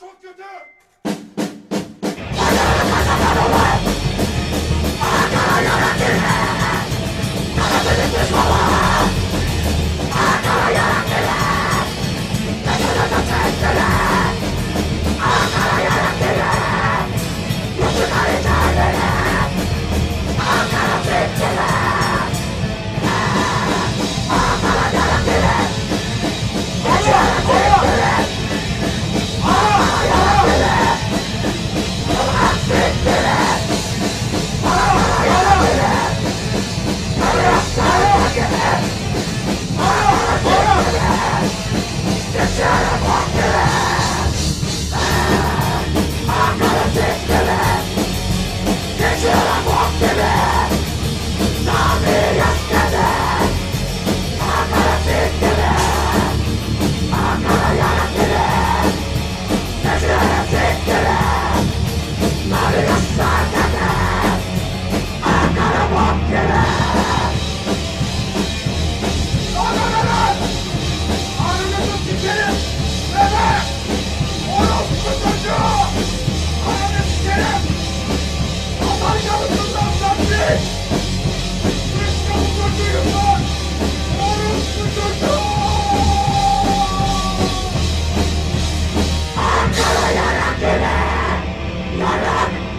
Çok kötü.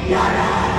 Yeah.